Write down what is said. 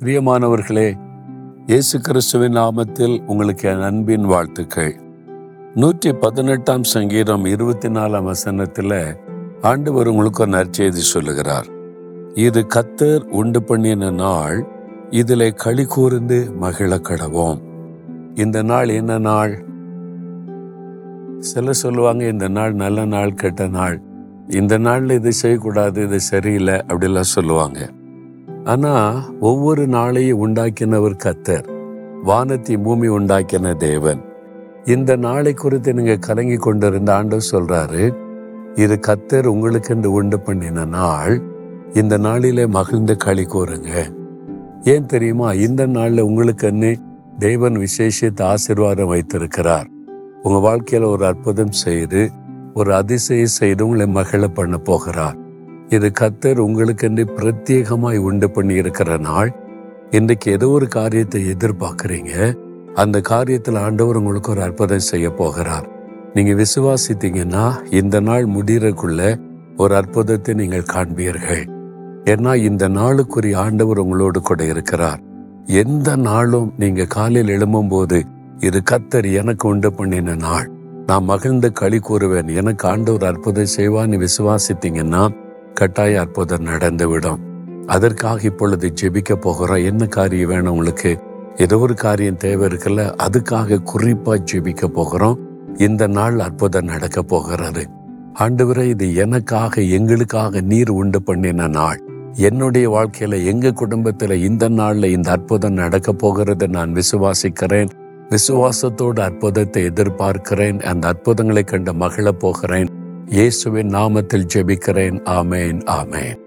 பிரியமானவர்களே இயேசு கிறிஸ்துவின் நாமத்தில் உங்களுக்கு என் அன்பின் வாழ்த்துக்கள். நூற்றி பதினெட்டாம் சங்கீதம் இருபத்தி நாலாம் வசனத்தில் ஆண்டவர் உங்களுக்கு ஒரு நற்செய்தி சொல்லுகிறார். இது கத்தர் உண்டு பண்ணின நாள் இதில் களி கூர்ந்து மகிழ கடவோம் இந்த நாள் என்ன நாள்? சில சொல்லுவாங்க இந்த நாள் நல்ல நாள் கெட்ட நாள். இந்த நாளில் இது செய்யக்கூடாது இது சரியில்லை அப்படிலாம் சொல்லுவாங்க. ஆனா ஒவ்வொரு நாளையும் உண்டாக்கினவர் கத்தர் வானத்தி பூமி உண்டாக்கின தேவன். இந்த நாளை குறித்து நீங்க கலங்கி கொண்டிருந்த ஆண்டவர் சொல்றாரு இது கத்தர் உங்களுக்கென்று உண்டு பண்ணின நாள். இந்த நாளிலே மகிழ்ந்து களி கூறுங்க ஏன் தெரியுமா? இந்த நாள்ல உங்களுக்குன்னு தேவன் விசேஷித்த ஆசீர்வாதம் வைத்திருக்கிறார். உங்க வாழ்க்கையில ஒரு அற்புதம் செய்து ஒரு அதிசயம் செய்து உங்களை மகிழ பண்ண போகிறார். இது கத்தர் உங்களுக்கென்று பிரத்யேகமாய் உண்டு பண்ணி இருக்கிற நாள். இன்றைக்கு ஏதோ ஒரு காரியத்தை எதிர்பார்க்கறீங்க. அந்த காரியத்தில் ஆண்டவர் உங்களுக்கு ஒரு அற்புதம் செய்ய போகிறார். நீங்க விசுவாசித்தீங்கன்னா இந்த நாள் முடிகிறக்குள்ள ஒரு அற்புதத்தை நீங்கள் காண்பீர்கள். ஏன்னா இந்த நாளுக்குரிய ஆண்டவர் உங்களோடு கூட இருக்கிறார். எந்த நாளும் நீங்க காலையில் எழும்பும் போது இது கத்தர் எனக்கு உண்டு பண்ணின நாள். நான் மகிழ்ந்து களி கூறுவேன் எனக்கு ஆண்டவர் அற்புதம் செய்வான்னு விசுவாசித்தீங்கன்னா கட்டாய அற்புதம் நடந்துவிடும். அதற்காக இப்பொழுது ஜெபிக்க போகிறோம். என்ன காரியம் வேணும் உங்களுக்கு? ஏதோ ஒரு காரியம் தேவை இருக்குல்ல? அதுக்காக குறிப்பா ஜெபிக்க போகிறோம். இந்த நாள் அற்புதம் நடக்க போகிறது. ஆண்டவரே இது எனக்காக எங்களுக்காக நீர் உண்டு பண்ணின நாள். என்னுடைய வாழ்க்கையில எங்க குடும்பத்துல இந்த நாள்ல இந்த அற்புதம் நடக்க போகிறது நான் விசுவாசிக்கிறேன். விசுவாசத்தோடு அற்புதத்தை எதிர்பார்க்கிறேன். அந்த அற்புதங்களை கண்டு மகிழ போகிறேன். இயேசுவின் நாமத்தில் ஜெபிக்கிறேன். ஆமேன் ஆமேன்.